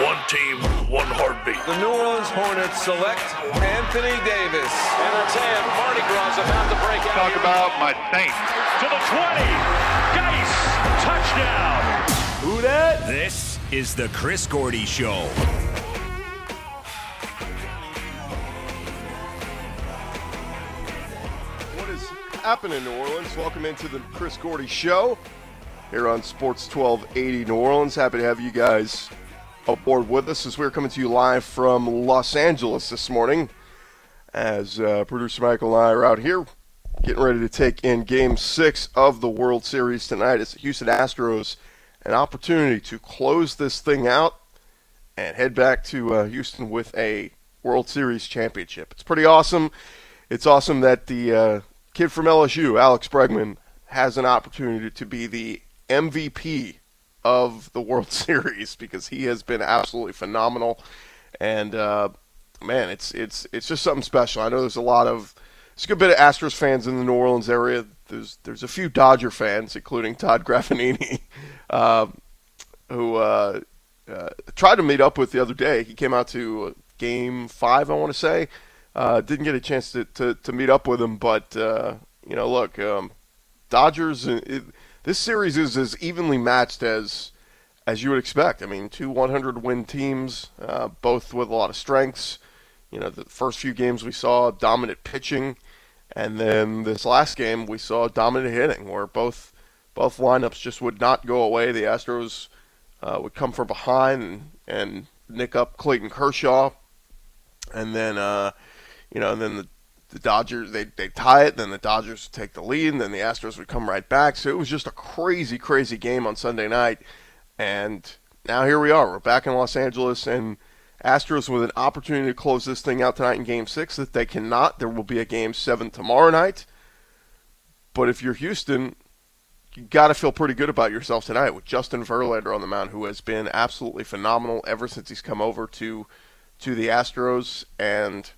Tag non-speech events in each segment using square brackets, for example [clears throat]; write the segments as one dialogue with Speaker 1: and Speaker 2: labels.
Speaker 1: One team, one heartbeat.
Speaker 2: The New Orleans Hornets select Anthony Davis.
Speaker 3: And I tell you, Mardi Gras about to break out.
Speaker 4: Talk about my Saints.
Speaker 5: To the 20. Geis. Touchdown.
Speaker 2: Who dat?
Speaker 6: This is the Chris Gordy Show.
Speaker 7: What is happening in New Orleans? Welcome into the Chris Gordy Show here on Sports 1280 New Orleans. Happy to have you guys aboard with us as we're coming to you live from Los Angeles this morning. As uh, producer Michael and I are out here getting ready to take in Game 6 of the World Series tonight. It's the Houston Astros an opportunity to close this thing out and head back to uh, Houston with a World Series championship. It's pretty awesome. It's awesome that the uh, kid from LSU, Alex Bregman, has an opportunity to be the MVP of the World [laughs] Series because he has been absolutely phenomenal. And uh, man, it's it's it's just something special. I know there's a lot of there's a good bit of Astros fans in the New Orleans area. There's there's a few Dodger fans, including Todd Graffagnini, [laughs] uh, who uh, uh, tried to meet up with the other day. He came out to Game Five, I want to say. Uh, didn't get a chance to, to, to meet up with him, but uh, you know, look, um, Dodgers. It, this series is as evenly matched as as you would expect. I mean, two 100 win teams, uh, both with a lot of strengths. You know, the first few games we saw dominant pitching, and then this last game we saw dominant hitting, where both both lineups just would not go away. The Astros uh, would come from behind and, and nick up Clayton Kershaw, and then uh, you know, and then the the Dodgers they they tie it, then the Dodgers would take the lead, and then the Astros would come right back. So it was just a crazy, crazy game on Sunday night, and now here we are. We're back in Los Angeles, and Astros with an opportunity to close this thing out tonight in Game Six. If they cannot, there will be a Game Seven tomorrow night. But if you're Houston, you got to feel pretty good about yourself tonight with Justin Verlander on the mound, who has been absolutely phenomenal ever since he's come over to to the Astros, and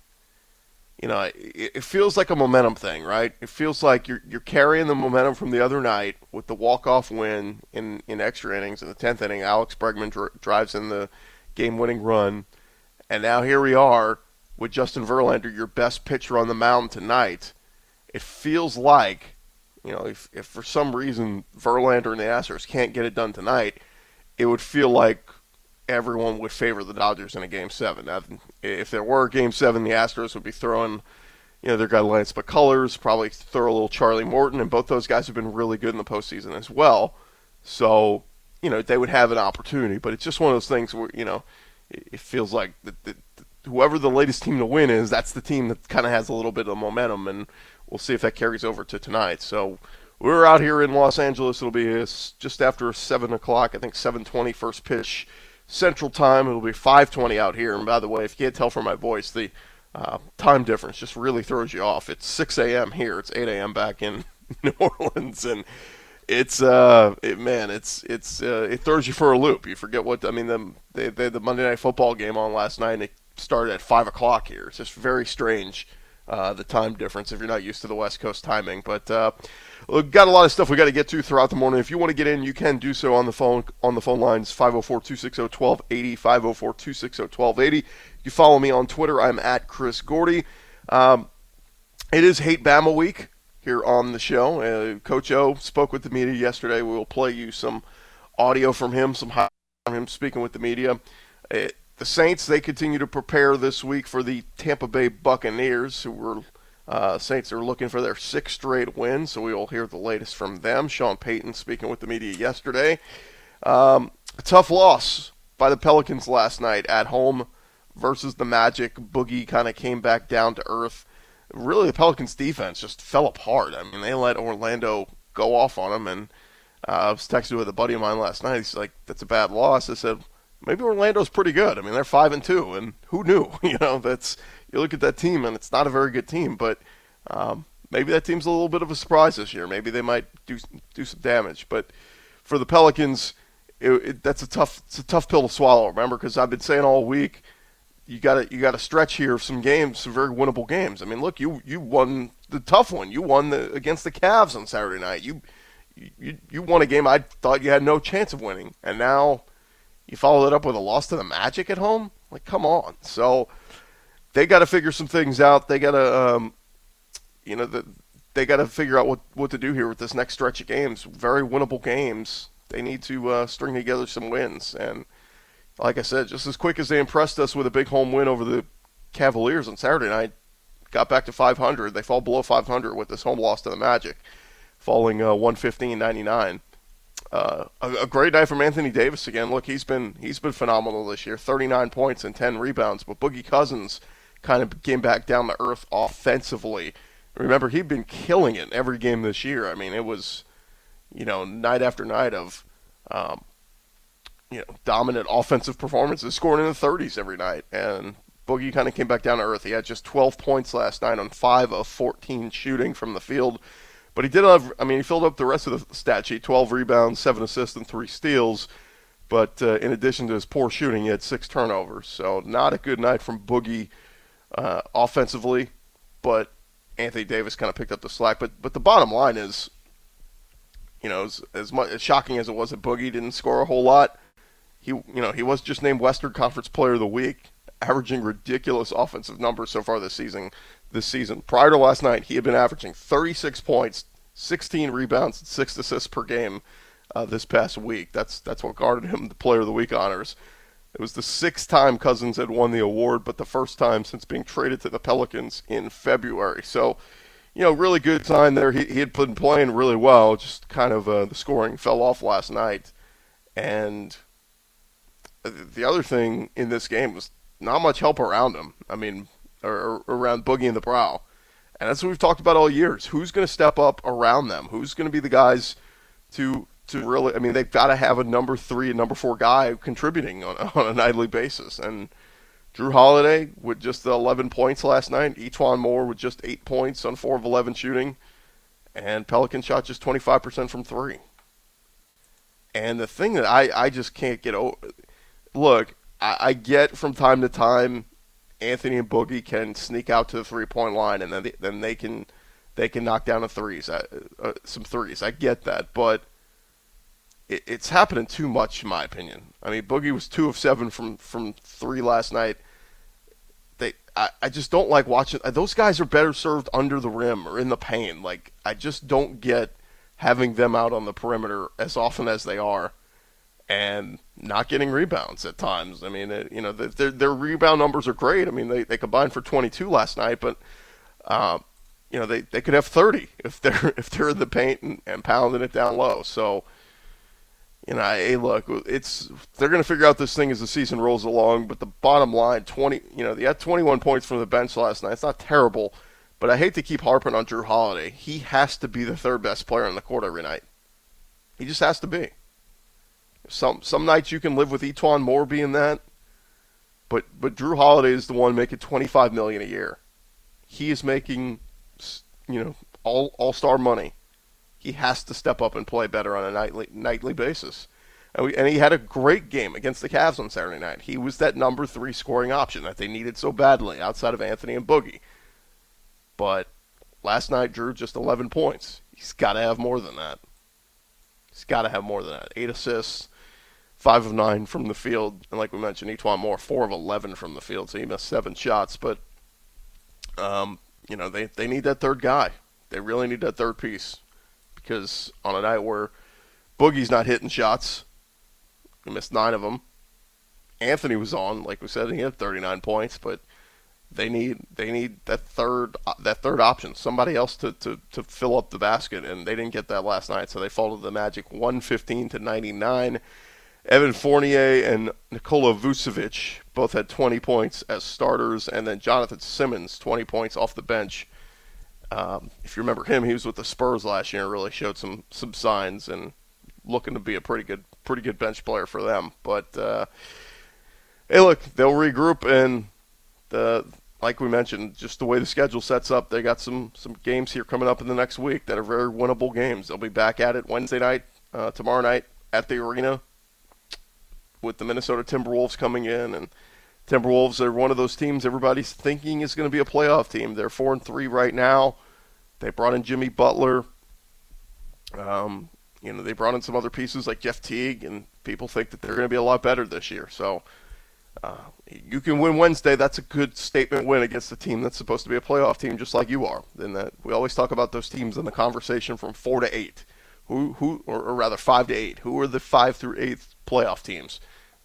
Speaker 7: you know it, it feels like a momentum thing, right? It feels like you're you're carrying the momentum from the other night with the walk off win in in extra innings in the tenth inning. Alex Bregman dr- drives in the game winning run, and now here we are with Justin Verlander, your best pitcher on the mound tonight. It feels like you know, if, if for some reason Verlander and the Astros can't get it done tonight, it would feel like everyone would favor the Dodgers in a Game Seven. Now, if there were a Game Seven, the Astros would be throwing, you know, their guy Lance McCullers, probably throw a little Charlie Morton, and both those guys have been really good in the postseason as well. So, you know, they would have an opportunity. But it's just one of those things where you know, it feels like that, that whoever the latest team to win is, that's the team that kind of has a little bit of momentum and we'll see if that carries over to tonight. So we're out here in Los Angeles. It'll be uh, just after seven o'clock. I think 7:20 first pitch Central Time. It'll be 5:20 out here. And by the way, if you can't tell from my voice, the uh, time difference just really throws you off. It's 6 a.m. here. It's 8 a.m. back in [laughs] New Orleans, and it's uh, it, man, it's it's uh, it throws you for a loop. You forget what I mean. The they, they had the Monday Night Football game on last night, and it started at five o'clock here. It's just very strange uh, the time difference if you're not used to the West Coast timing. But uh, got a lot of stuff we got to get to throughout the morning. If you want to get in, you can do so on the phone on the phone lines 504-260-1280, 504-260-1280. You follow me on Twitter. I'm at Chris Gordy. Um, it is Hate Bama week here on the show. Uh, Coach O spoke with the media yesterday. We will play you some audio from him, some high from him speaking with the media. It, the Saints they continue to prepare this week for the Tampa Bay Buccaneers, who were uh, Saints are looking for their sixth straight win. So we will hear the latest from them. Sean Payton speaking with the media yesterday. Um, tough loss by the Pelicans last night at home versus the Magic. Boogie kind of came back down to earth. Really, the Pelicans defense just fell apart. I mean, they let Orlando go off on them, and uh, I was texting with a buddy of mine last night. He's like, "That's a bad loss." I said, "Maybe Orlando's pretty good. I mean, they're five and two, and who knew? [laughs] You know, that's you look at that team, and it's not a very good team, but um, maybe that team's a little bit of a surprise this year. Maybe they might do do some damage. But for the Pelicans, it, it, that's a tough it's a tough pill to swallow. Remember, because I've been saying all week, you got to you got to stretch here some games, some very winnable games. I mean, look, you you won the tough one. You won the against the Cavs on Saturday night. You you you won a game I thought you had no chance of winning, and now you follow it up with a loss to the Magic at home. Like, come on. So they got to figure some things out. They got to, um, you know, the, they got to figure out what what to do here with this next stretch of games. Very winnable games. They need to uh, string together some wins. And like I said, just as quick as they impressed us with a big home win over the Cavaliers on Saturday night, got back to 500. They fall below 500 with this home loss to the Magic falling uh, 115.99. Uh, a, a, great night from Anthony Davis again. Look, he's been he's been phenomenal this year. 39 points and 10 rebounds. But Boogie Cousins kind of came back down to earth offensively. Remember, he'd been killing it every game this year. I mean, it was you know night after night of um, you know dominant offensive performances, scoring in the 30s every night. And Boogie kind of came back down to earth. He had just 12 points last night on five of 14 shooting from the field. But he did have, I mean, he filled up the rest of the stat sheet 12 rebounds, 7 assists, and 3 steals. But uh, in addition to his poor shooting, he had 6 turnovers. So not a good night from Boogie uh, offensively. But Anthony Davis kind of picked up the slack. But but the bottom line is, you know, as, as much as shocking as it was that Boogie didn't score a whole lot, he you know he was just named Western Conference Player of the Week, averaging ridiculous offensive numbers so far this season this season. Prior to last night, he had been averaging 36 points, 16 rebounds, and six assists per game uh, this past week. That's that's what guarded him the Player of the Week honors. It was the sixth time Cousins had won the award, but the first time since being traded to the Pelicans in February. So, you know, really good sign there. He, he had been playing really well, just kind of uh, the scoring fell off last night. And the other thing in this game was not much help around him. I mean, or, around Boogie and the Brow. And that's what we've talked about all years. Who's going to step up around them? Who's going to be the guys to to really? I mean, they've got to have a number three and number four guy contributing on, [laughs] on a nightly basis. And Jrue Holiday with just the 11 points last night. E'Twaun Moore with just eight points on four of 11 shooting, and Pelican shot just 25% from three. And the thing that I, I just can't get over, look, I, I get from time to time Anthony and Boogie can sneak out to the three point line, and then they, then they can they can knock down a threes, uh, uh, some threes. I get that, but it, it's happening too much, in my opinion. I mean, Boogie was two of seven from from three last night. They, I, I just don't like watching. Uh, those guys are better served under the rim or in the paint. Like I just don't get having them out on the perimeter as often as they are and not getting rebounds at times. I mean, it, you know, their, their rebound numbers are great. I mean, they, they combined for 22 last night, but uh, you know, they, they could have 30 if they're [laughs] if they're in the paint and, and pounding it down low. So, you know, hey, look, it's they're going to figure out this thing as the season rolls along. But the bottom line, 20, you know, they had 21 points from the bench last night. It's not terrible, but I hate to keep harping on Jrue Holiday. He has to be the third best player on the court every night. He just has to be. Some some nights you can live with E'Twaun Moore being that, but but Jrue Holiday is the one making 25 million a year. He is making, you know, all all star money. He has to step up and play better on a nightly nightly basis. And, we, and he had a great game against the Cavs on Saturday night. He was that number three scoring option that they needed so badly outside of Anthony and Boogie. But last night, Jrue just 11 points. He's got to have more than that. He's got to have more than that. Eight assists, five of nine from the field, and like we mentioned, E'Twaun Moore four of eleven from the field, so he missed seven shots. But um, you know they they need that third guy. They really need that third piece because on a night where Boogie's not hitting shots, he missed nine of them. Anthony was on, like we said, he had 39 points, but they need they need that third that third option, somebody else to, to, to fill up the basket, and they didn't get that last night, so they fall to the Magic 115 to 99. Evan Fournier and Nikola Vucevic both had 20 points as starters, and then Jonathan Simmons 20 points off the bench. Um, if you remember him, he was with the Spurs last year and really showed some some signs and looking to be a pretty good pretty good bench player for them. But uh, hey, look, they'll regroup and the like we mentioned, just the way the schedule sets up, they got some some games here coming up in the next week that are very winnable games. They'll be back at it Wednesday night, uh, tomorrow night at the arena with the Minnesota Timberwolves coming in and. Timberwolves are one of those teams everybody's thinking is going to be a playoff team. They're four and three right now. They brought in Jimmy Butler. Um, you know, they brought in some other pieces like Jeff Teague, and people think that they're going to be a lot better this year. So uh, you can win Wednesday. That's a good statement win against a team that's supposed to be a playoff team, just like you are. And that we always talk about those teams in the conversation from four to eight, who who or, or rather five to eight. Who are the five through eight playoff teams?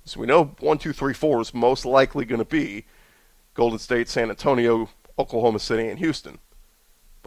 Speaker 7: So we know one, two, three, four is most likely going to be Golden State, San Antonio, Oklahoma City, and Houston.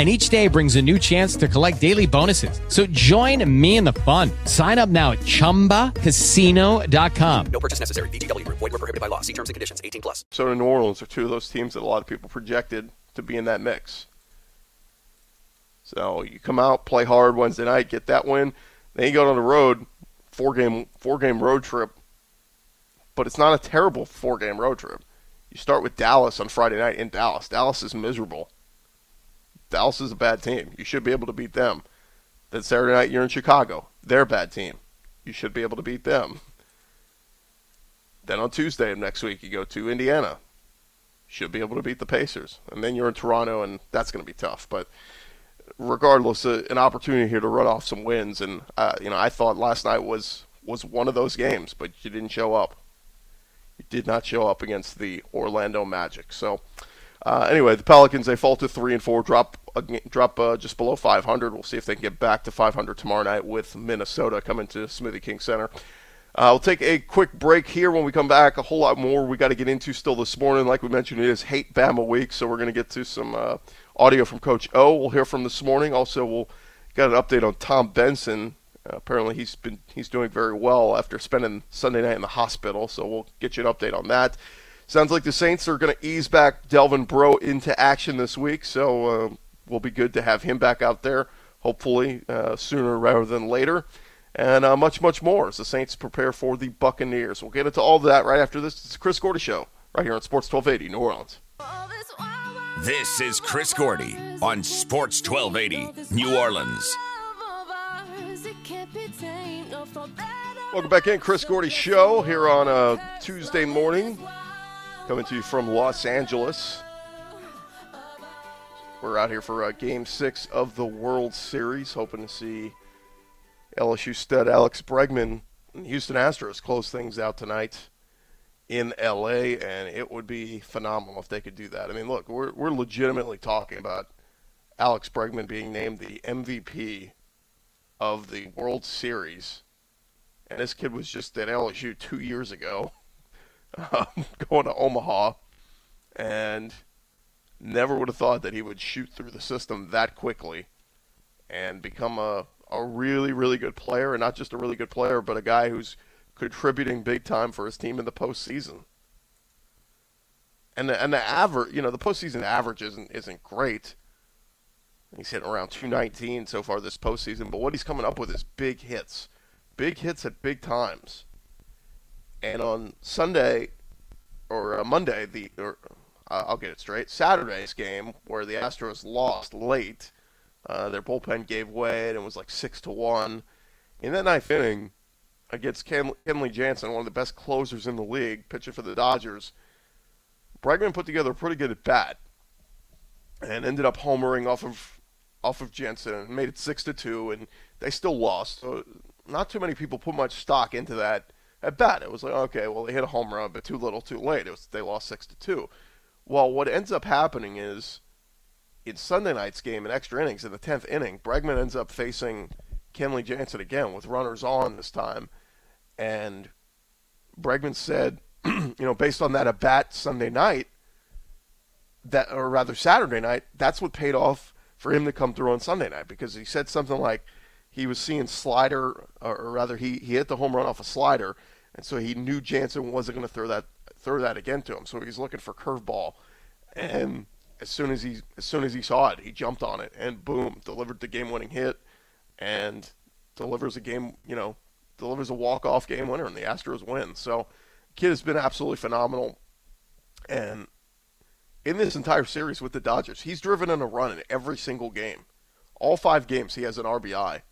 Speaker 4: And each day brings a new chance to collect daily bonuses. So join me in the fun. Sign up now at chumbacasino.com.
Speaker 8: No purchase necessary. VGW Group. Void were prohibited by law. See terms and conditions. 18 plus.
Speaker 7: So New Orleans are two of those teams that a lot of people projected to be in that mix. So you come out, play hard Wednesday night, get that win. Then you go on the road, four game four game road trip. But it's not a terrible four game road trip. You start with Dallas on Friday night in Dallas. Dallas is miserable. Dallas is a bad team. You should be able to beat them. Then Saturday night you're in Chicago. They're a bad team. You should be able to beat them. Then on Tuesday of next week you go to Indiana. Should be able to beat the Pacers. And then you're in Toronto and that's going to be tough, but regardless uh, an opportunity here to run off some wins and uh, you know I thought last night was was one of those games, but you didn't show up. You did not show up against the Orlando Magic. So uh, anyway, the Pelicans they fall to three and four, drop drop uh, just below 500. We'll see if they can get back to 500 tomorrow night with Minnesota coming to Smoothie King Center. Uh, we'll take a quick break here. When we come back, a whole lot more we got to get into still this morning. Like we mentioned, it is Hate Bama week, so we're going to get to some uh, audio from Coach O. We'll hear from this morning. Also, we'll got an update on Tom Benson. Uh, apparently, he's been he's doing very well after spending Sunday night in the hospital. So we'll get you an update on that. Sounds like the Saints are going to ease back Delvin Breaux into action this week, so uh, will be good to have him back out there, hopefully uh, sooner rather than later, and uh, much, much more as the Saints prepare for the Buccaneers. We'll get into all of that right after this. It's the Chris Gordy Show right here on Sports 1280 New Orleans.
Speaker 6: This is Chris Gordy on Sports 1280 New Orleans.
Speaker 7: Welcome back in, Chris Gordy Show here on a Tuesday morning. Coming to you from Los Angeles. We're out here for uh, Game 6 of the World Series, hoping to see LSU stud Alex Bregman and Houston Astros close things out tonight in LA, and it would be phenomenal if they could do that. I mean, look, we're, we're legitimately talking about Alex Bregman being named the MVP of the World Series, and this kid was just at LSU two years ago um, [laughs] going to Omaha, and never would have thought that he would shoot through the system that quickly and become a, a really, really good player, and not just a really good player, but a guy who's contributing big time for his team in the postseason. And the, and the average, you know, the postseason average isn't isn't great. He's hitting around 219 so far this postseason, but what he's coming up with is big hits, big hits at big times. And on Sunday or uh, Monday, the or uh, I'll get it straight. Saturday's game where the Astros lost late, uh, their bullpen gave way and it was like six to one. In that ninth inning, against Ken- Kenley Jansen, one of the best closers in the league, pitching for the Dodgers, Bregman put together a pretty good at bat and ended up homering off of off of Jansen and made it six to two, and they still lost. So not too many people put much stock into that at bat. It was like, okay, well, they hit a home run, but too little, too late. It was they lost six to two. Well, what ends up happening is in Sunday night's game in extra innings in the tenth inning, Bregman ends up facing Kenley Jansen again with runners on this time, and Bregman said, [clears throat] you know, based on that at bat Sunday night, that or rather Saturday night, that's what paid off for him to come through on Sunday night because he said something like he was seeing slider, or rather he he hit the home run off a slider, and so he knew Jansen wasn't going to throw that throw that again to him, so he's looking for curveball, and as soon as he as soon as he saw it, he jumped on it and boom, delivered the game-winning hit, and delivers a game, you know, delivers a walk-off game winner, and the Astros win. So, kid has been absolutely phenomenal, and in this entire series with the Dodgers, he's driven in a run in every single game. All five games, he has an RBI,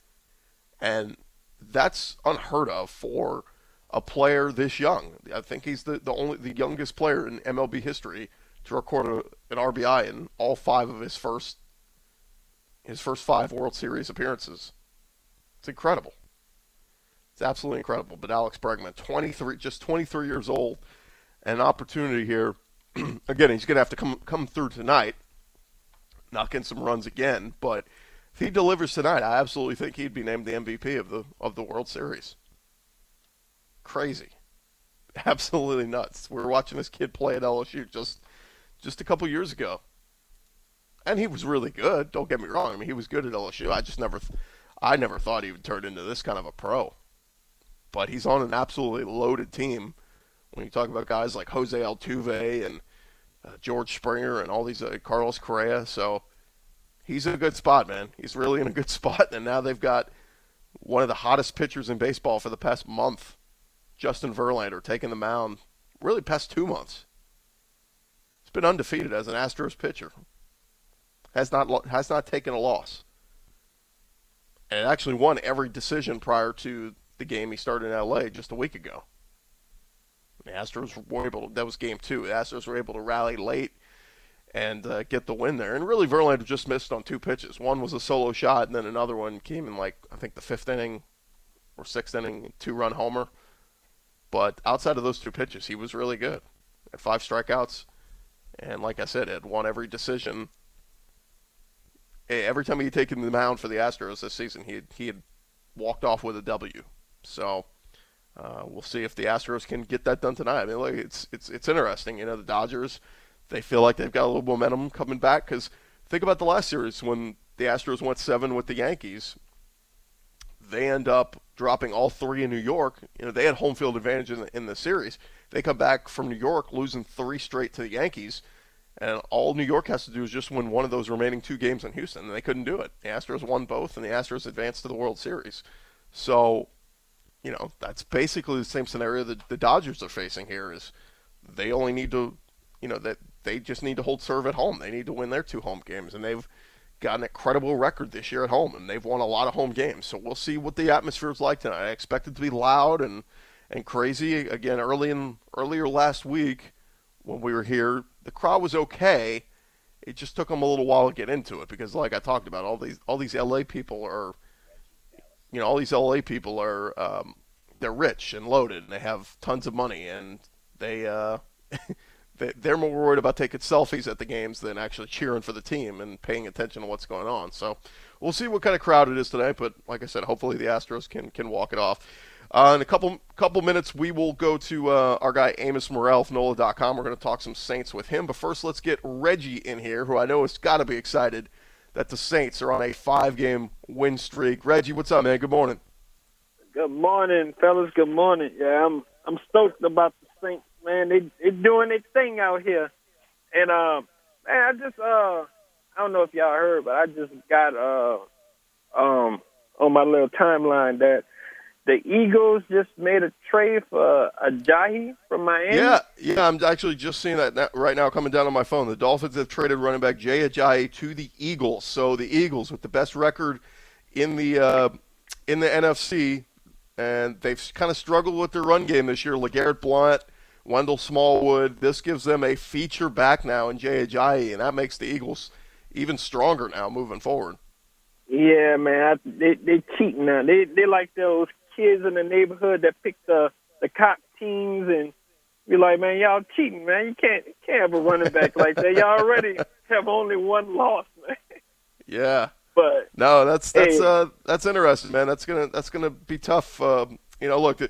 Speaker 7: and that's unheard of for a player this young. I think he's the, the only the youngest player in MLB history to record a, an RBI in all five of his first his first five World Series appearances. It's incredible. It's absolutely incredible. But Alex Bregman, 23, just 23 years old, an opportunity here. [clears throat] again, he's going to have to come come through tonight, knock in some runs again. But if he delivers tonight, I absolutely think he'd be named the MVP of the of the World Series. Crazy, [laughs] absolutely nuts. We were watching this kid play at LSU just just a couple years ago, and he was really good. Don't get me wrong. I mean, he was good at LSU. I just never, I never thought he would turn into this kind of a pro. But he's on an absolutely loaded team. When you talk about guys like Jose Altuve and uh, George Springer and all these uh, Carlos Correa, so he's in a good spot, man. He's really in a good [laughs] spot, and now they've got one of the hottest pitchers in baseball for the past month, Justin Verlander, taking the mound. Really, past two months. He's been undefeated as an Astros pitcher. Has not has not taken a loss. And actually won every decision prior to the game he started in LA just a week ago. The Astros were able to, that was game two. The Astros were able to rally late and uh, get the win there. And really, Verlander just missed on two pitches. One was a solo shot, and then another one came in like I think the fifth inning or sixth inning, two run homer. But outside of those two pitches, he was really good. At five strikeouts, and like I said, had won every decision. Every time he had taken the mound for the Astros this season, he had, he had walked off with a W. So uh, we'll see if the Astros can get that done tonight. I mean, like it's it's it's interesting. You know, the Dodgers they feel like they've got a little momentum coming back because think about the last series when the Astros went seven with the Yankees. They end up dropping all three in New York. You know, they had home field advantage in the, in the series. They come back from New York losing three straight to the Yankees, and all New York has to do is just win one of those remaining two games in Houston, and they couldn't do it. The Astros won both, and the Astros advanced to the World Series. So, you know, that's basically the same scenario that the Dodgers are facing here. Is they only need to, you know, that they just need to hold serve at home. They need to win their two home games, and they've got an incredible record this year at home, and they've won a lot of home games. So we'll see what the atmosphere is like tonight. I expect it to be loud and and crazy. Again, early in earlier last week when we were here, the crowd was okay. It just took them a little while to get into it because, like I talked about, all these all these LA people are, you know, all these LA people are um, they're rich and loaded and they have tons of money and they uh, [laughs] they're more worried about taking selfies at the games than actually cheering for the team and paying attention to what's going on. So we'll see what kind of crowd it is tonight. But like I said, hopefully the Astros can can walk it off. Uh, in a couple couple minutes, we will go to uh, our guy Amos Morale of NOLA.com. We're going to talk some Saints with him. But first, let's get Reggie in here, who I know has got to be excited that the Saints are on a five-game win streak. Reggie, what's up, man? Good morning.
Speaker 9: Good morning, fellas. Good morning. Yeah, I'm I'm stoked about the man. They they doing their thing out here, and uh, man, I just uh, I don't know if y'all heard, but I just got uh, um, on my little timeline that the Eagles just made a trade for Ajayi from Miami.
Speaker 7: Yeah, yeah, I'm actually just seeing that right now coming down on my phone. The Dolphins have traded running back Jay Ajayi to the Eagles. So the Eagles, with the best record in the uh, in the NFC, and they've kind of struggled with their run game this year. LeGarrette Blount, Wendell Smallwood. This gives them a feature back now in Jay Ajayi, and that makes the Eagles even stronger now moving forward.
Speaker 9: Yeah, man, I, they they cheating now. They they like those kids in the neighborhood that pick the the cop teams and be like, man, y'all cheating, man. You can't you can't have a running back like that. Y'all already have only one loss, [laughs] man.
Speaker 7: Yeah.
Speaker 9: But
Speaker 7: no, that's that's
Speaker 9: hey.
Speaker 7: uh that's interesting, man. That's gonna that's gonna be tough. Uh, you know, look,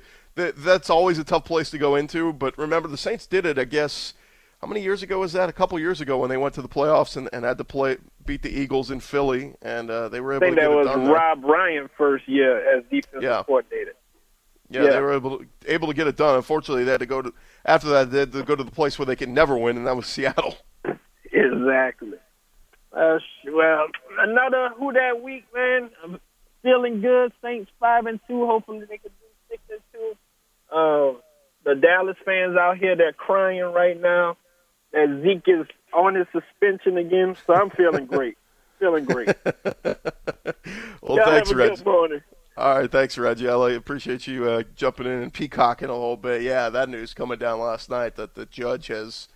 Speaker 7: that's always a tough place to go into. But remember, the Saints did it. I guess how many years ago was that? A couple years ago when they went to the playoffs and, and had to play beat the Eagles in Philly, and uh, they were able
Speaker 9: I think
Speaker 7: to
Speaker 9: that
Speaker 7: it
Speaker 9: was
Speaker 7: done. there.
Speaker 9: Rob Ryan first year as defensive
Speaker 7: Yeah.
Speaker 9: coordinator.
Speaker 7: Yeah,
Speaker 9: Yeah.
Speaker 7: they were able to, able to get it done. Unfortunately, they had to go to after that. They had to go to the place where they could never win, and that was Seattle. [laughs]
Speaker 9: Exactly. Uh, well, another who that week, man. I'm feeling good. Saints five and two. Hopefully they can do six and two. Uh, the Dallas fans out here, they're crying right now. That Zeke is on his suspension again, so I'm feeling great. [laughs] feeling great.
Speaker 7: Well,
Speaker 9: Y'all
Speaker 7: thanks,
Speaker 9: have a good morning.
Speaker 7: All right, thanks, Reggie. I appreciate you uh, jumping in and peacocking a little bit. Yeah, that news coming down last night that the judge has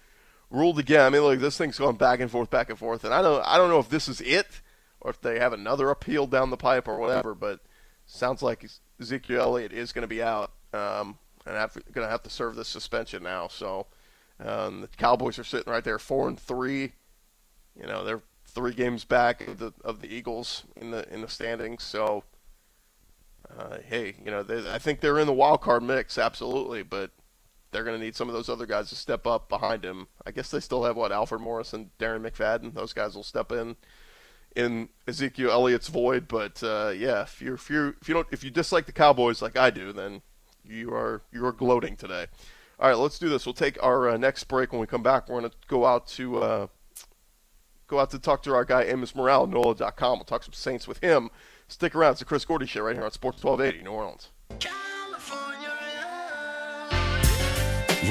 Speaker 7: ruled again. I mean, look, this thing's going back and forth, back and forth, and I don't, I don't know if this is it or if they have another appeal down the pipe or whatever. But sounds like Ezekiel Elliott is going to be out um, and have, going to have to serve this suspension now. So um, the Cowboys are sitting right there, four and three. You know, they're three games back of the of the Eagles in the in the standings. So uh, hey, you know, they, I think they're in the wild card mix, absolutely, but they're going to need some of those other guys to step up behind him. I guess they still have what Alfred Morris and Darren McFadden; those guys will step in in Ezekiel Elliott's void. But uh, yeah, if you if you if you don't if you dislike the Cowboys like I do, then you are you are gloating today. All right, let's do this. We'll take our uh, next break. When we come back, we're going to go out to uh, go out to talk to our guy Amos Morale, NOLA.com. We'll talk some Saints with him. Stick around. It's the Chris Gordy Show right here on Sports 1280 New Orleans.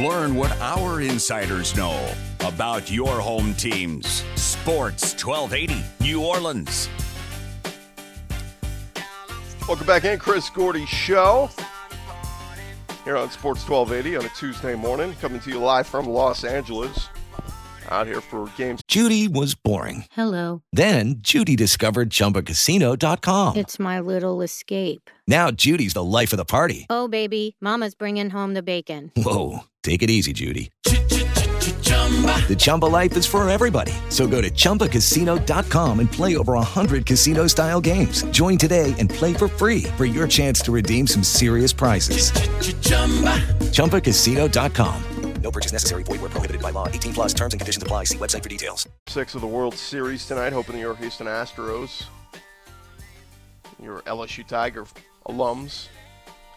Speaker 6: Learn what our insiders know about your home teams. Sports 1280 New Orleans.
Speaker 7: Welcome back in, Chris Gordy Show. Here on Sports 1280 on a Tuesday morning, coming to you live from Los Angeles. Out here for games.
Speaker 10: Judy was boring.
Speaker 11: Hello.
Speaker 10: Then Judy discovered ChumbaCasino.com.
Speaker 11: It's my little escape.
Speaker 10: Now Judy's the life of the party.
Speaker 11: Oh, baby, Mama's bringing home the bacon.
Speaker 10: Whoa, take it easy, Judy. The Chumba life is for everybody. So go to ChumbaCasino.com and play over 100 casino-style games. Join today and play for free for your chance to redeem some serious prizes. ChumbaCasino.com.
Speaker 8: No purchase necessary. Void where prohibited by law. 18 plus terms and conditions apply. See website for details.
Speaker 7: Six of the World Series tonight, hoping the York Houston Astros, your LSU Tiger alums,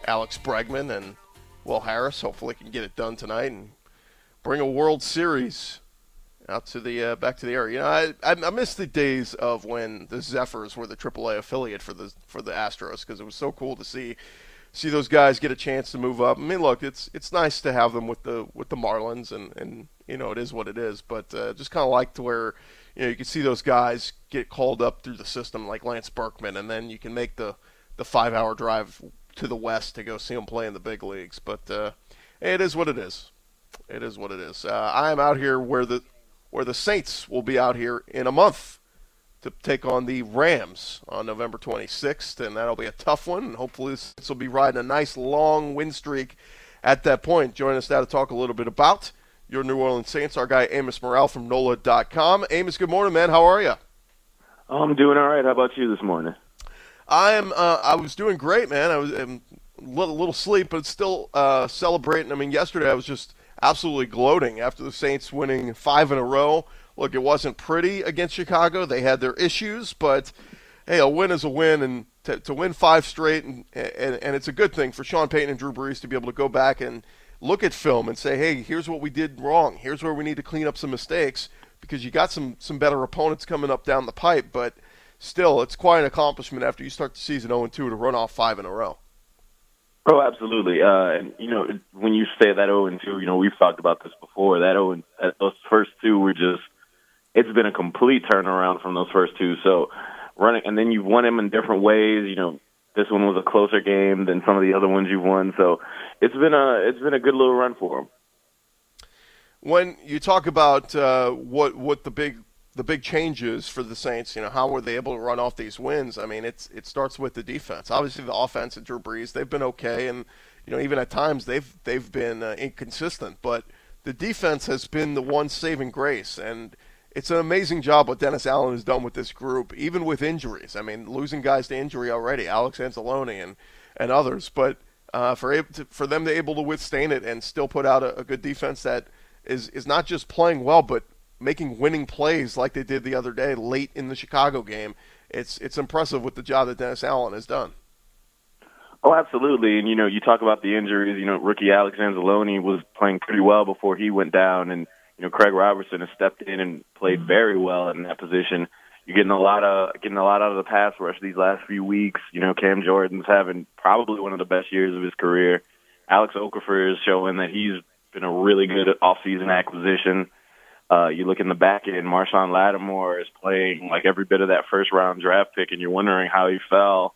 Speaker 7: Alex Bregman and Will Harris, hopefully can get it done tonight and bring a World Series out to the uh, back to the area. You know, I, I miss the days of when the Zephyrs were the AAA affiliate for the for the Astros because it was so cool to see see those guys get a chance to move up. I mean, look, it's it's nice to have them with the with the Marlins, and and you know it is what it is. But uh, just kind of like to where you know you can see those guys get called up through the system, like Lance Berkman, and then you can make the the five hour drive to the west to go see them play in the big leagues. But uh, it is what it is. It is what it is. Uh, I am out here where the where the Saints will be out here in a month to take on the Rams on November 26th, and that'll be a tough one. And hopefully, this will be riding a nice long win streak at that point. Join us now to talk a little bit about your New Orleans Saints. Our guy Amos Morale from NOLA.com. Amos, good morning, man. How are you?
Speaker 12: I'm doing all right. How about you this morning?
Speaker 7: I am. Uh, I was doing great, man. I was a little, little sleep, but still uh, celebrating. I mean, yesterday I was just absolutely gloating after the Saints winning five in a row. Look, it wasn't pretty against Chicago. They had their issues, but hey, a win is a win, and to, to win five straight, and, and and it's a good thing for Sean Payton and Drew Brees to be able to go back and look at film and say, hey, here's what we did wrong. Here's where we need to clean up some mistakes because you got some some better opponents coming up down the pipe, but still, it's quite an accomplishment after you start the season 0 2 to run off five in a row.
Speaker 12: Oh, absolutely. Uh, and you know, when you say that 0 and 2, you know, we've talked about this before. That 0 and those first two were just. It's been a complete turnaround from those first two. So running, and then you've won them in different ways. You know, this one was a closer game than some of the other ones you've won. So it's been a it's been a good little run for them.
Speaker 7: When you talk about uh, what what the big the big changes for the Saints, you know, how were they able to run off these wins? I mean, it's it starts with the defense. Obviously, the offense and Drew Brees, they've been okay, and you know, even at times they've they've been uh, inconsistent. But the defense has been the one saving grace, and it's an amazing job what Dennis Allen has done with this group, even with injuries. I mean, losing guys to injury already, Alex Anzalone and and others, but uh, for to, for them to able to withstand it and still put out a, a good defense that is is not just playing well, but making winning plays like they did the other day late in the Chicago game. It's it's impressive with the job that Dennis Allen has done.
Speaker 12: Oh, absolutely. And you know, you talk about the injuries. You know, rookie Alex Anzalone was playing pretty well before he went down, and you know, Craig Robertson has stepped in and played mm-hmm. very well in that position. You're getting a lot of getting a lot out of the pass rush these last few weeks. You know, Cam Jordan's having probably one of the best years of his career. Alex Okafor is showing that he's been a really good off-season acquisition. Uh, you look in the back end, Marshon Lattimore is playing like every bit of that first round draft pick, and you're wondering how he fell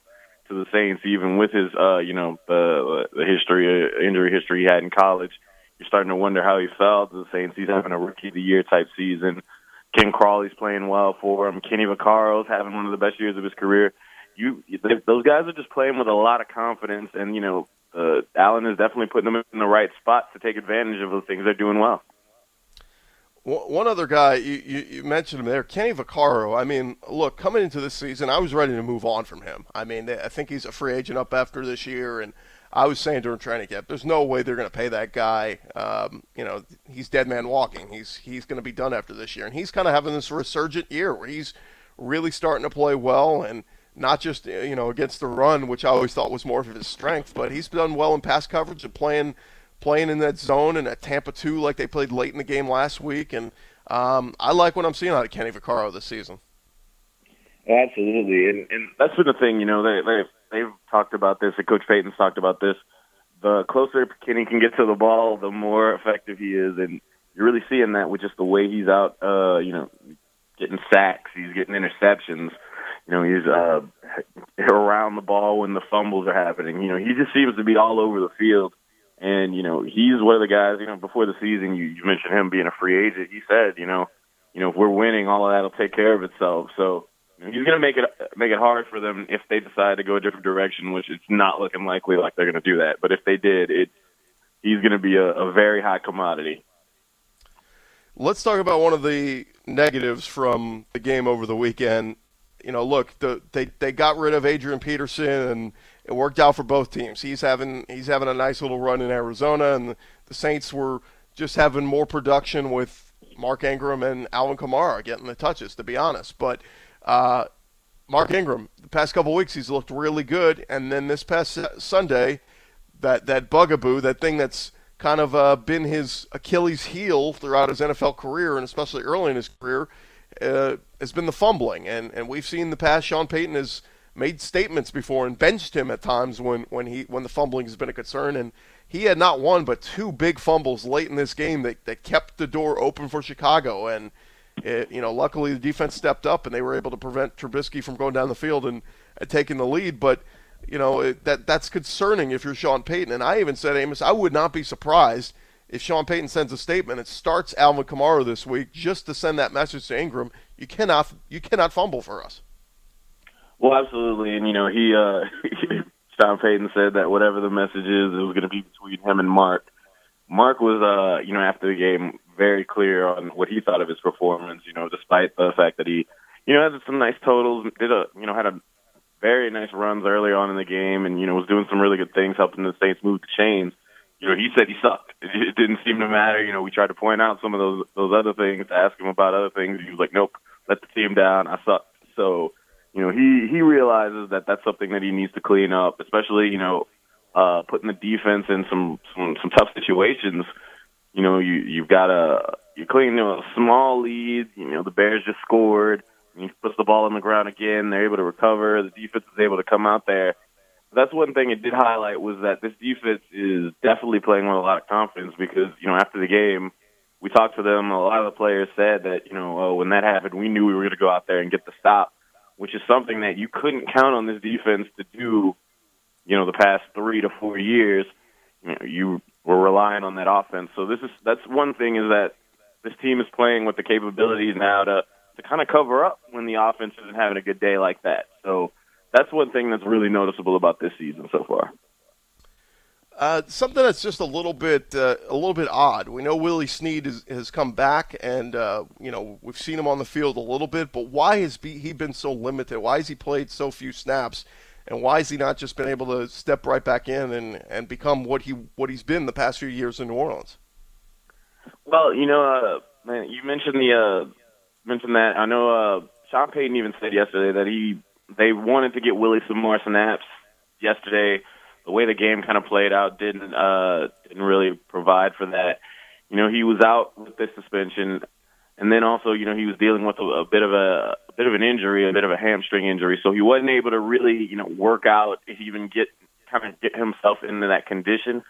Speaker 12: to the Saints, even with his, uh, you know, the the history, uh, injury history he had in college. You're starting to wonder how he fell to the Saints. He's having a rookie of the year type season. Ken Crawley's playing well for him. Kenny Vaccaro's having one of the best years of his career. You, those guys are just playing with a lot of confidence, and you know, uh, Allen is definitely putting them in the right spots to take advantage of the things they're doing well.
Speaker 7: One other guy you, you, you, mentioned him there, Kenny Vaccaro. I mean, look, coming into this season, I was ready to move on from him. I mean, I think he's a free agent up after this year, and I was saying during training camp, there's no way they're going to pay that guy. Um, you know, he's dead man walking. He's he's going to be done after this year, and he's kind of having this resurgent year where he's really starting to play well, and not just you know against the run, which I always thought was more of his strength, but he's done well in pass coverage and playing playing in that zone and at Tampa 2 like they played late in the game last week. And um, I like what I'm seeing out of Kenny Vaccaro this season.
Speaker 12: Absolutely, and and that's been the thing. You know, they they they've talked about this, and Coach Payton's talked about this. The closer Kenny can get to the ball, the more effective he is, and you're really seeing that with just the way he's out. Uh, you know, getting sacks, he's getting interceptions. You know, he's uh, around the ball when the fumbles are happening. You know, he just seems to be all over the field and, you know, he's one of the guys, you know, before the season, you, you mentioned him being a free agent. He said, you know, you know, if we're winning, all of that will take care of itself. So you he's going to make it make it hard for them if they decide to go a different direction, which it's not looking likely like they're going to do that. But if they did, it he's going to be a, a very high commodity.
Speaker 7: Let's talk about one of the negatives from the game over the weekend. You know, look, the, they they got rid of Adrian Peterson and it worked out for both teams. He's having he's having a nice little run in Arizona, and the, Saints were just having more production with Mark Ingram and Alvin Kamara getting the touches. To be honest, but uh, Mark Ingram, the past couple weeks, he's looked really good, and then this past Sunday, that that bugaboo, that thing that's kind of uh, been his Achilles heel throughout his NFL career, and especially early in his career, uh, has been the fumbling. And and we've seen the past. Sean Payton has made statements before and benched him at times when, when he when the fumbling has been a concern. And he had not one but two big fumbles late in this game that, that kept the door open for Chicago. And it, you know luckily the defense stepped up and they were able to prevent Trubisky from going down the field and, and taking the lead. But you know it, that that's concerning if you're Sean Payton. And I even said Amos I would not be surprised if Sean Payton sends a statement. And starts Alvin Kamara this week just to send that message to Ingram. You cannot you cannot fumble for us
Speaker 12: well, absolutely, and you know he, uh [laughs] Sean Payton said that whatever the message is, it was going to be between him and Mark. Mark was, uh, you know, after the game, very clear on what he thought of his performance. You know, despite the fact that he, you know, had some nice totals, did a, you know, had a very nice runs early on in the game, and you know, was doing some really good things, helping the Saints move the chains. You know, he said he sucked. [laughs] It didn't seem to matter. You know, we tried to point out some of those those other things, ask him about other things. He was like, "Nope, let the team down. I sucked." So you know, he he realizes that that's something that he needs to clean up, especially you know, uh, putting the defense in some some, some tough situations. You know, you you've got a you're cleaning you know, a small lead. You know, the Bears just scored. And he puts the ball on the ground again. They're able to recover. The defense is able to come out there. That's one thing it did highlight was that this defense is definitely playing with a lot of confidence because you know after the game we talked to them. A lot of the players said that you know oh, when that happened we knew we were going to go out there and get the stop which is something that you couldn't count on this defense to do, you know, the past three to four years. You, know, you were relying on that offense. So this is that's one thing is that this team is playing with the capabilities now to to kind of cover up when the offense isn't having a good day like that. So that's one thing that's really noticeable about this season so far.
Speaker 7: Uh, something that's just a little bit uh, a little bit odd. We know Willie Snead is, has come back, and uh, you know we've seen him on the field a little bit. But why has he been so limited? Why has he played so few snaps? And why has he not just been able to step right back in and, and become what he what he's been the past few years in New Orleans?
Speaker 12: Well, you know, uh, man, you mentioned the uh, mentioned that. I know uh, Sean Payton even said yesterday that he they wanted to get Willie some more snaps yesterday. The way the game kind of played out didn't uh, didn't really provide for that. You know, he was out with this suspension, and then also, you know, he was dealing with a, a bit of a, a bit of an injury, a bit of a hamstring injury, so he wasn't able to really, you know, work out, even get kind of get himself into that condition.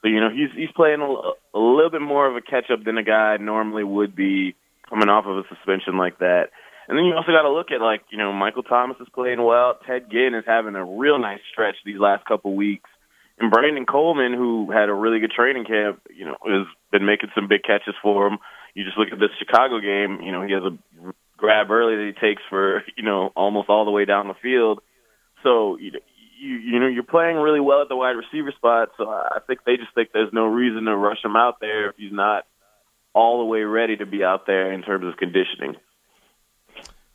Speaker 12: So you know, he's he's playing a, a little bit more of a catch up than a guy normally would be coming off of a suspension like that. And then you also got to look at like you know Michael Thomas is playing well. Ted Ginn is having a real nice stretch these last couple weeks, and Brandon Coleman, who had a really good training camp, you know, has been making some big catches for him. You just look at this Chicago game. You know, he has a grab early that he takes for you know almost all the way down the field. So you you know you're playing really well at the wide receiver spot. So I think they just think there's no reason to rush him out there if he's not all the way ready to be out there in terms of conditioning.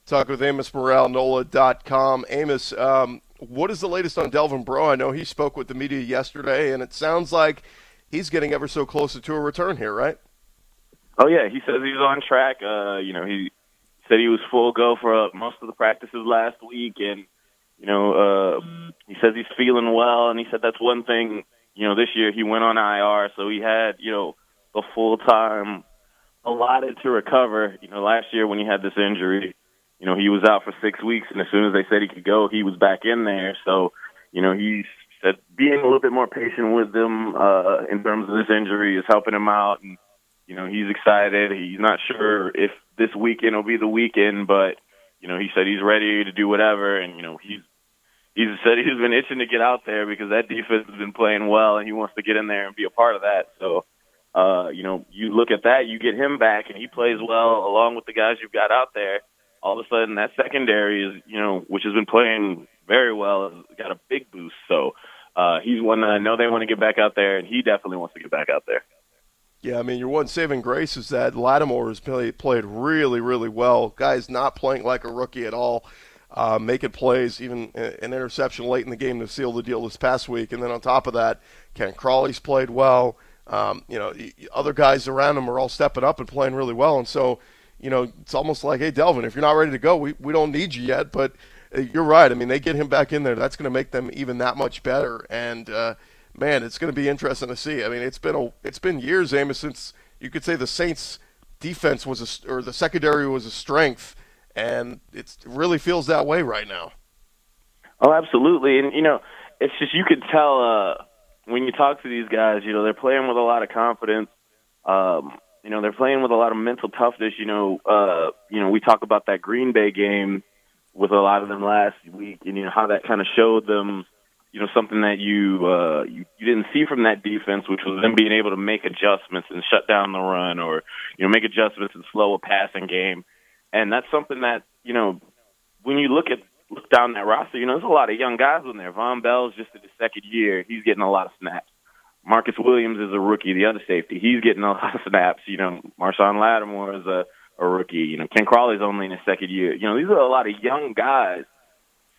Speaker 7: Talk with Amos Morale, NOLA.com. Amos, um, what is the latest on Delvin Breaux? I know he spoke with the media yesterday, and it sounds like he's getting ever so closer to a return here, right?
Speaker 12: Oh yeah, he says he's on track. Uh, you know, he said he was full go for uh, most of the practices last week, and you know, uh, he says he's feeling well, and he said that's one thing. You know, this year he went on IR, so he had you know the full time allotted to recover. You know, last year when he had this injury, you know, he was out for six weeks, and as soon as they said he could go, he was back in there. So, you know, he said being a little bit more patient with them uh, in terms of this injury is helping him out, and you know, he's excited. He's not sure if this weekend will be the weekend, but you know, he said he's ready to do whatever, and you know, he's he's said he's been itching to get out there because that defense has been playing well, and he wants to get in there and be a part of that. So, uh, you know, you look at that, you get him back, and he plays well along with the guys you've got out there. All of a sudden, that secondary is, you know, which has been playing very well, got a big boost. So, uh, he's one that I know they want to get back out there, and he definitely wants to get back out there.
Speaker 7: Yeah, I mean, your one saving grace is that Lattimore has played, played really, really well. Guy's not playing like a rookie at all uh, making plays, even an interception late in the game to seal the deal this past week. And then on top of that, Ken Crawley's played well. Um, you know, other guys around him are all stepping up and playing really well. And so, you know, it's almost like, hey, Delvin, if you're not ready to go, we, we don't need you yet. But uh, you're right. I mean, they get him back in there. That's going to make them even that much better. And, uh, man, it's going to be interesting to see. I mean, it's been a, it's been years, Amos, since you could say the Saints defense was a, or the secondary was a strength and it really feels that way right now.
Speaker 12: Oh, absolutely, and you know, it's just you could tell uh, when you talk to these guys. You know, they're playing with a lot of confidence. Um, you know, they're playing with a lot of mental toughness. You know, uh, you know, we talk about that Green Bay game with a lot of them last week, and you know how that kind of showed them, you know, something that you, uh, you you didn't see from that defense, which was them being able to make adjustments and shut down the run, or you know, make adjustments and slow a passing game and that's something that you know when you look at look down that roster, you know there's a lot of young guys in there. Vonn Bell's just in his second year; he's getting a lot of snaps. Marcus Williams is a rookie, the other safety. He's getting a lot of snaps. You know, Marshon Lattimore is a, a rookie. You know, Ken Crawley's only in his second year. You know, these are a lot of young guys.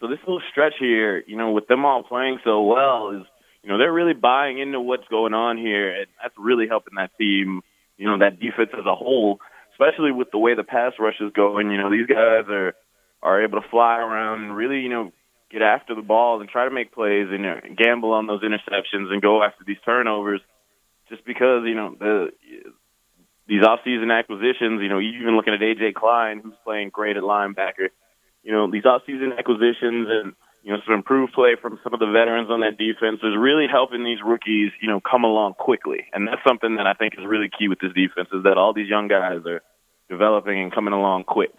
Speaker 12: So this little stretch here, you know, with them all playing so well, is you know they're really buying into what's going on here, and that's really helping that team. You know, that defense as a whole especially with the way the pass rush is going. You know, these guys are are able to fly around and really, you know, get after the ball and try to make plays and you know, gamble on those interceptions and go after these turnovers. Just because you know the these off-season acquisitions, you know, even looking at AJ Klein, who's playing great at linebacker. You know, these off-season acquisitions and you know some improved play from some of the veterans on that defense is really helping these rookies, you know, come along quickly. And that's something that I think is really key with this defense is that all these young guys are developing and coming along quick.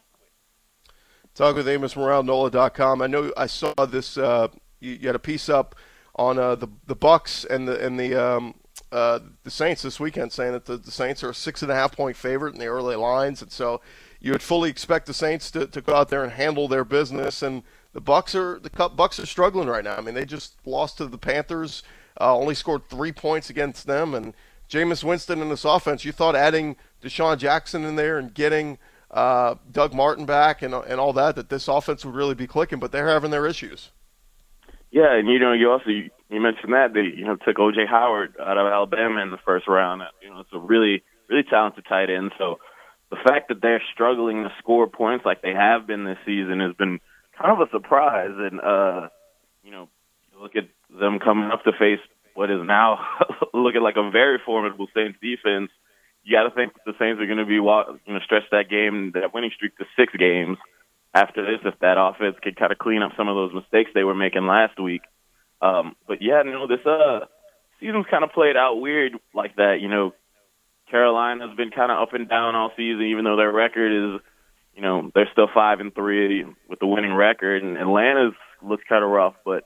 Speaker 7: Talk with Amos Morale, NOLA.com. I know I saw this. Uh, you, you, had a piece up on uh, the the Bucks and the and the um, uh, the Saints this weekend, saying that the, the Saints are a six and a half point favorite in the early lines, and so you would fully expect the Saints to, to go out there and handle their business. And the Bucks are the Bucks are struggling right now. I mean, they just lost to the Panthers uh, only scored three points against them. And Jameis Winston in this offense, you thought adding DeSean Jackson in there and getting uh, Doug Martin back and, and all that, that this offense would really be clicking, but they're having their issues.
Speaker 12: Yeah, and you know, you also you, mentioned that they you know took OJ Howard out of Alabama in the first round. You know, it's a really really talented tight end. So the fact that they're struggling to score points like they have been this season has been kind of a surprise. And uh, you know, look at them coming up to face what is now [laughs] looking like a very formidable Saints defense. You got to think the Saints are going to be you know stretch that game that winning streak to six games after this if that offense could kind of clean up some of those mistakes they were making last week. Um, but yeah, know, this uh season's kind of played out weird like that. You know, Carolina's been kind of up and down all season, even though their record is, you know, they're still five and three with the winning record, and Atlanta's looks kind of rough. But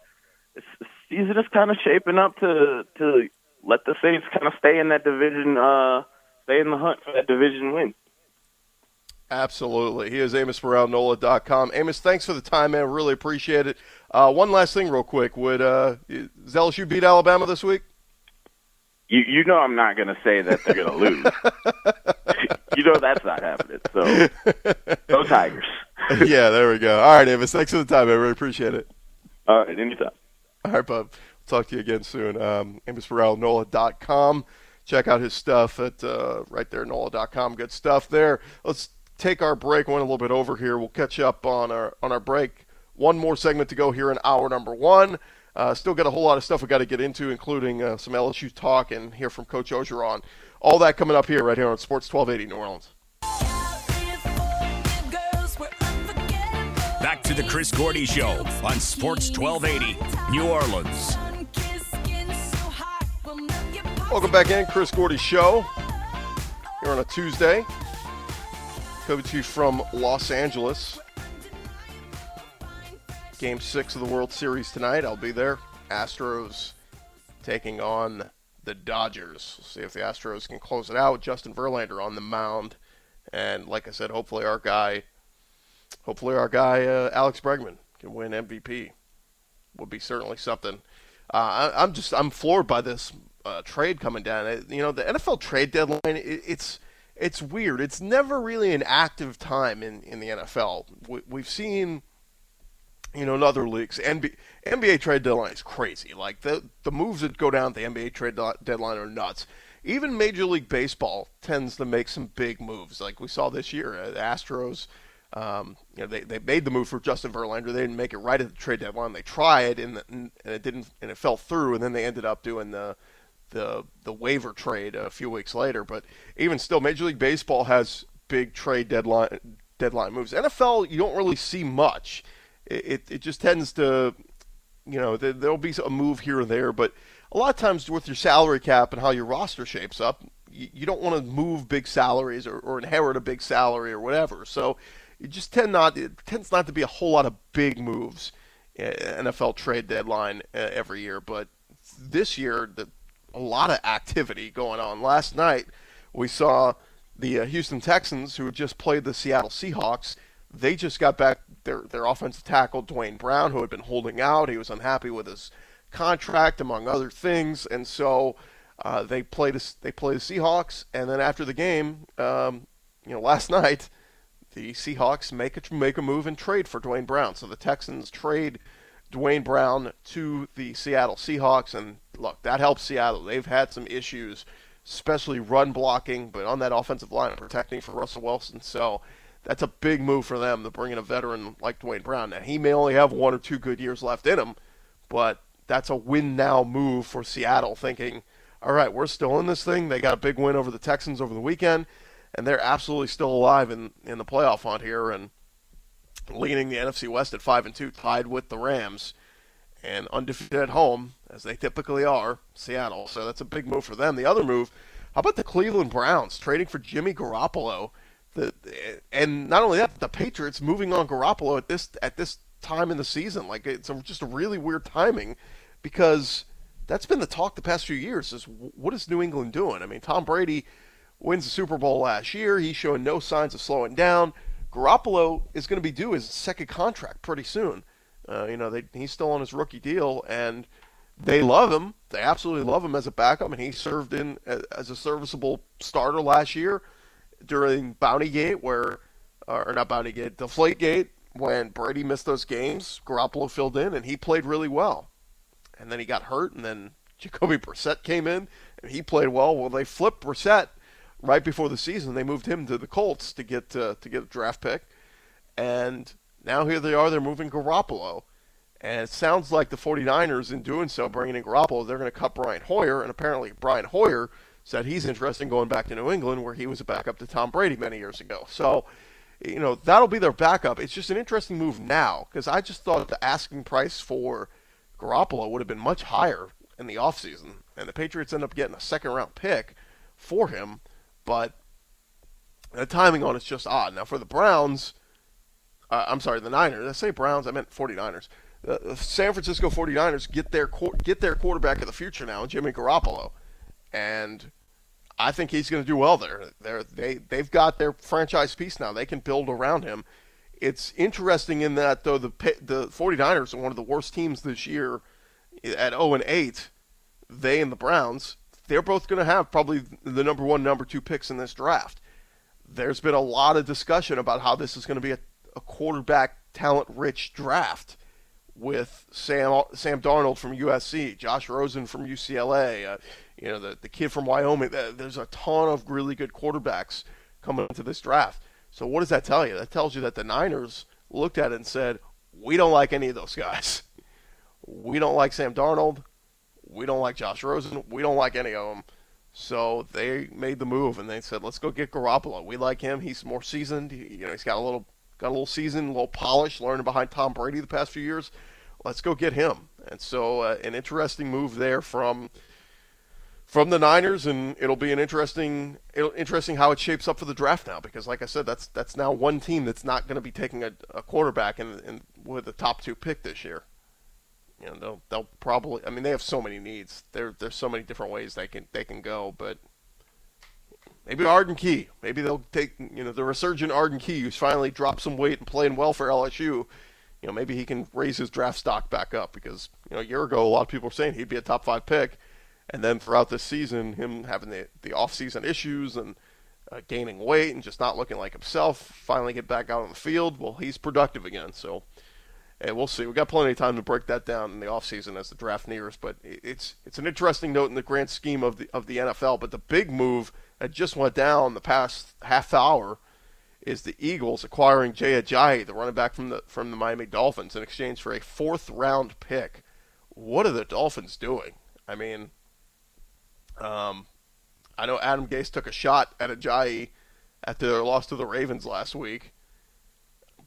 Speaker 12: this season is kind of shaping up to to let the Saints kind of stay in that division, uh, stay in the hunt for that division win.
Speaker 7: Absolutely. He is Amos Morale, NOLA.com. Amos, thanks for the time, man. Really appreciate it. Uh, one last thing, real quick. Would uh, LSU beat Alabama this week?
Speaker 12: You, you know I'm not going to say that they're going to lose. [laughs] you know that's not happening. So, go Tigers. [laughs]
Speaker 7: yeah, there we go. All right, Amos. Thanks for the time. I really appreciate it.
Speaker 12: All right, anytime.
Speaker 7: All right, bub. We'll talk to you again soon. Um, Amos Morale, NOLA.com. Check out his stuff at uh, right there, NOLA.com. Good stuff there. Let's take our break. Went a little bit over here. We'll catch up on our on our break. One more segment to go here in hour number one. Uh, still got a whole lot of stuff we got to get into, including uh, some LSU talk and hear from Coach Orgeron. All that coming up here right here on Sports 1280 New Orleans.
Speaker 6: Back to the Chris Gordy Show on Sports 1280 New Orleans.
Speaker 7: Welcome back in, Chris Gordy Show. Here on a Tuesday. Coming to you from Los Angeles. Game six of the World Series tonight. I'll be there. Astros taking on the Dodgers. We'll see if the Astros can close it out. Justin Verlander on the mound, and like I said, hopefully our guy, hopefully our guy uh, Alex Bregman can win MVP. Would be certainly something. Uh, I, am just I'm floored by this uh, trade coming down. You know, the NFL trade deadline. It, it's it's weird. It's never really an active time in, in the NFL. We, have seen, you know, in other leagues, NBA, NBA trade deadline is crazy. Like the the moves that go down at the NBA trade deadline are nuts. Even Major League Baseball tends to make some big moves, like we saw this year. Uh, the Astros, um, you know, they, they made the move for Justin Verlander. They didn't make it right at the trade deadline. They tried, and, and it didn't, and it fell through. And then they ended up doing the the the waiver trade a few weeks later. But even still, Major League Baseball has big trade deadline deadline moves. NFL, you don't really see much. It it, it just tends to, you know, there, there'll be a move here or there, but a lot of times with your salary cap and how your roster shapes up, you, you don't want to move big salaries or, or inherit a big salary or whatever. So you just tend not it tends not to be a whole lot of big moves. NFL trade deadline uh, every year, but this year the a lot of activity going on. Last night, we saw the uh, Houston Texans, who just played the Seattle Seahawks. They just got back their their offensive tackle Duane Brown, who had been holding out. He was unhappy with his contract, among other things, and so uh, they played a, they played the Seahawks. And then after the game, um, you know, last [laughs] night, the Seahawks make a make a move and trade for Duane Brown. So the Texans trade Duane Brown to the Seattle Seahawks, and look, that helps Seattle. They've had some issues, especially run blocking, but on that offensive line, protecting for Russell Wilson. So that's a big move for them to bring in a veteran like Duane Brown. Now, he may only have one or two good years left in him, but that's a win now move for Seattle, thinking, all right, we're still in this thing. They got a big win over the Texans over the weekend, and they're absolutely still alive in, in the playoff hunt here and leading the NFC West at 5 and 2, tied with the Rams and undefeated at home, as they typically are, Seattle. So that's a big move for them. The other move, how about the Cleveland Browns trading for Jimmy Garoppolo? The, and not only that, the Patriots moving on Garoppolo at this at this time in the season. Like it's a, just a really weird timing because that's been the talk the past few years. Is what is New England doing? I mean, Tom Brady wins the Super Bowl last year. He's showing no signs of slowing down. Garoppolo is going to be due his second contract pretty soon. Uh, you know, they, he's still on his rookie deal, and they love him. They absolutely love him as a backup, and he served in as a serviceable starter last year during Bounty Gate, where or not Bounty Gate, Deflate Gate, when Brady missed those games. Garoppolo filled in, and he played really well. And then he got hurt, and then [laughs] Jacoby Brissett came in, and he played well. Well, they flipped Brissett right before the season. They moved him to the Colts to get uh, to get a draft pick, and now here they are. They're moving Garoppolo. And it sounds like the 49ers, in doing so, bringing in Garoppolo, they're going to cut Brian Hoyer. And apparently, Brian Hoyer said he's interested in going back to New England, where he was a backup to Tom Brady many years ago. So, you know, that'll be their backup. It's just an interesting move now because I just thought the asking price for Garoppolo would have been much higher in the offseason. And the Patriots end up getting a second round pick for him. But the timing on it's just odd. Now, for the Browns, uh, I'm sorry, the Niners, I say Browns, I meant 49ers the San Francisco 49ers get their get their quarterback of the future now, Jimmy Garoppolo, and I think he's going to do well there. They're, they they've got their franchise piece now. They can build around him. It's interesting in that though the the 49ers are one of the worst teams this year at 0 and 8. They and the Browns, they're both going to have probably the number 1 number 2 picks in this draft. There's been a lot of discussion about how this is going to be a, a quarterback talent rich draft with Sam Sam Darnold from USC, Josh Rosen from UCLA, uh, you know the the kid from Wyoming. There's a ton of really good quarterbacks coming into this draft. So what does that tell you? That tells you that the Niners looked at it and said, "We don't like any of those guys. We don't like Sam Darnold. We don't like Josh Rosen. We don't like any of them." So they made the move and they said, "Let's go get Garoppolo. We like him. He's more seasoned. He, you know, he's got a little got a little season, a little polish, learning behind Tom Brady the past few years. Let's go get him. And so, uh, an interesting move there from from the Niners, and it'll be an interesting interesting how it shapes up for the draft now. Because, like I said, that's that's now one team that's not going to be taking a, a quarterback in, in with the top two pick this year. You know, they'll they'll probably. I mean, they have so many needs. There there's so many different ways they can they can go, but Maybe Arden Key. Maybe they'll take you know the resurgent Arden Key, who's finally dropped some weight and playing well for LSU. You know, maybe he can raise his draft stock back up because you know a year ago a lot of people were saying he'd be a top five pick, and then throughout this season, him having the the off season issues and uh, gaining weight and just not looking like himself, finally get back out on the field. Well, he's productive again, so and we'll see. We've got plenty of time to break that down in the offseason as the draft nears. But it's it's an interesting note in the grand scheme of the of the NFL. But the big move that just went down the past half hour is the Eagles acquiring Jay Ajayi, the running back from the from the Miami Dolphins, in exchange for a fourth round pick. What are the Dolphins doing? I mean, um, I know Adam Gase took a shot at Ajayi after their loss to the Ravens last week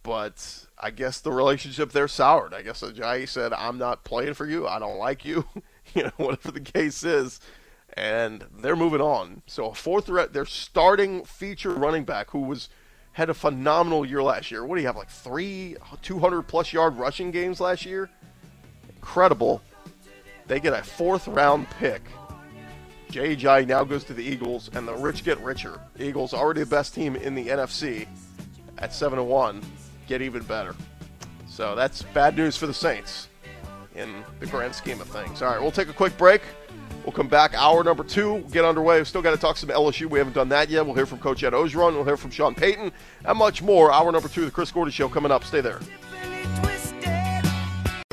Speaker 7: but I guess the relationship there soured. I guess Ajayi said, "I'm not playing for you. I don't like you." [laughs] you know, whatever the case is, and they're moving on. So a fourth, re- their starting feature running back who was had a phenomenal year last year. What do you have like three 200 plus yard rushing games last year? Incredible. They get a fourth round pick. JJ now goes to the Eagles, and the rich get richer. Eagles already the best team in the NFC at seven and one get even better. So that's bad news for the Saints in the grand scheme of things. All right, we'll take a quick break. We'll come back. Hour number two, get underway. We've still got to talk some LSU. We haven't done that yet. We'll hear from Coach Ed Orgeron. We'll hear from Sean Payton and much more. Hour number two, of the Chris Gordy Show coming up. Stay there.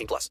Speaker 8: 18 plus.